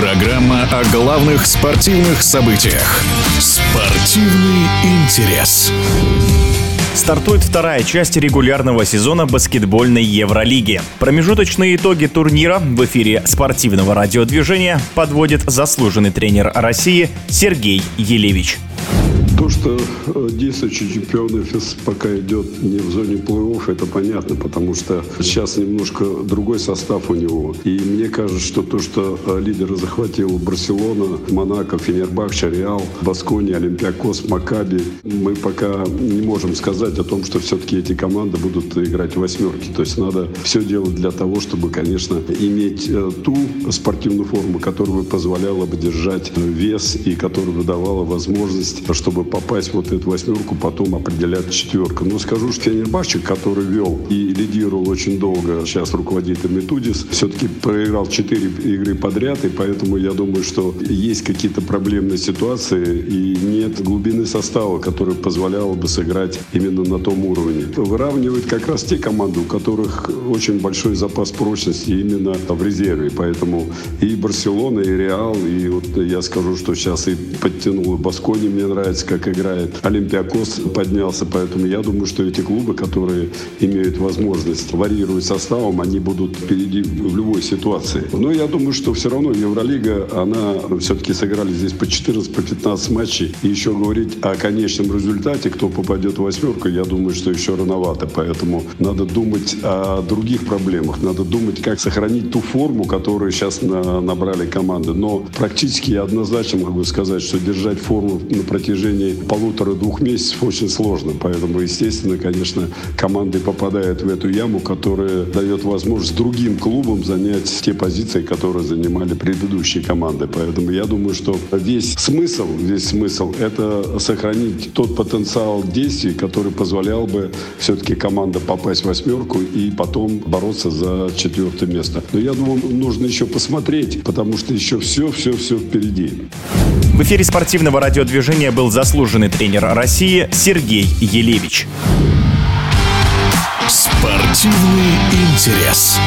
Программа о главных спортивных событиях. Спортивный интерес. Стартует вторая часть регулярного сезона баскетбольной Евролиги. Промежуточные итоги турнира в эфире спортивного радиодвижения подводит заслуженный тренер России Сергей Елевич. То, что э, действующий чемпион ФС пока идет не в зоне плей-офф, это понятно, потому что сейчас немножко другой состав у него. И мне кажется, что то, что э, лидера захватил Барселона, Монако, Фенербахче, Реал, Баскони, Олимпиакос, Макаби, мы пока не можем сказать о том, что все-таки эти команды будут играть в восьмерки. То есть надо все делать для того, чтобы, конечно, иметь э, ту спортивную форму, которая бы позволяла бы держать вес и которая бы давала возможность, чтобы попасть вот эту восьмерку, потом определять четверку. Но скажу, что Фенербахче, который вел и лидировал очень долго, сейчас руководит Метудис, все-таки проиграл четыре игры подряд, и поэтому я думаю, что есть какие-то проблемные ситуации, и нет глубины состава, которая позволяла бы сыграть именно на том уровне. Выравнивает как раз те команды, у которых очень большой запас прочности именно в резерве. Поэтому и Барселона, и Реал, и вот я скажу, что сейчас и подтянул Баскони, мне нравится, как как играет Олимпиакос, поднялся. Поэтому я думаю, что эти клубы, которые имеют возможность варьировать составом, они будут впереди в любой ситуации. Но я думаю, что все равно Евролига, она все-таки сыграли здесь по 14, по 15 матчей. И еще говорить о конечном результате, кто попадет в восьмерку, я думаю, что еще рановато. Поэтому надо думать о других проблемах. Надо думать, как сохранить ту форму, которую сейчас на, набрали команды. Но практически я однозначно могу сказать, что держать форму на протяжении течение полутора-двух месяцев очень сложно. Поэтому, естественно, конечно, команды попадают в эту яму, которая дает возможность другим клубам занять те позиции, которые занимали предыдущие команды. Поэтому я думаю, что весь смысл, весь смысл — это сохранить тот потенциал действий, который позволял бы все-таки команда попасть в восьмерку и потом бороться за четвертое место. Но я думаю, нужно еще посмотреть, потому что еще все-все-все впереди. В эфире спортивного радиодвижения был заслуженный тренер России Сергей Елевич. Спортивный интерес.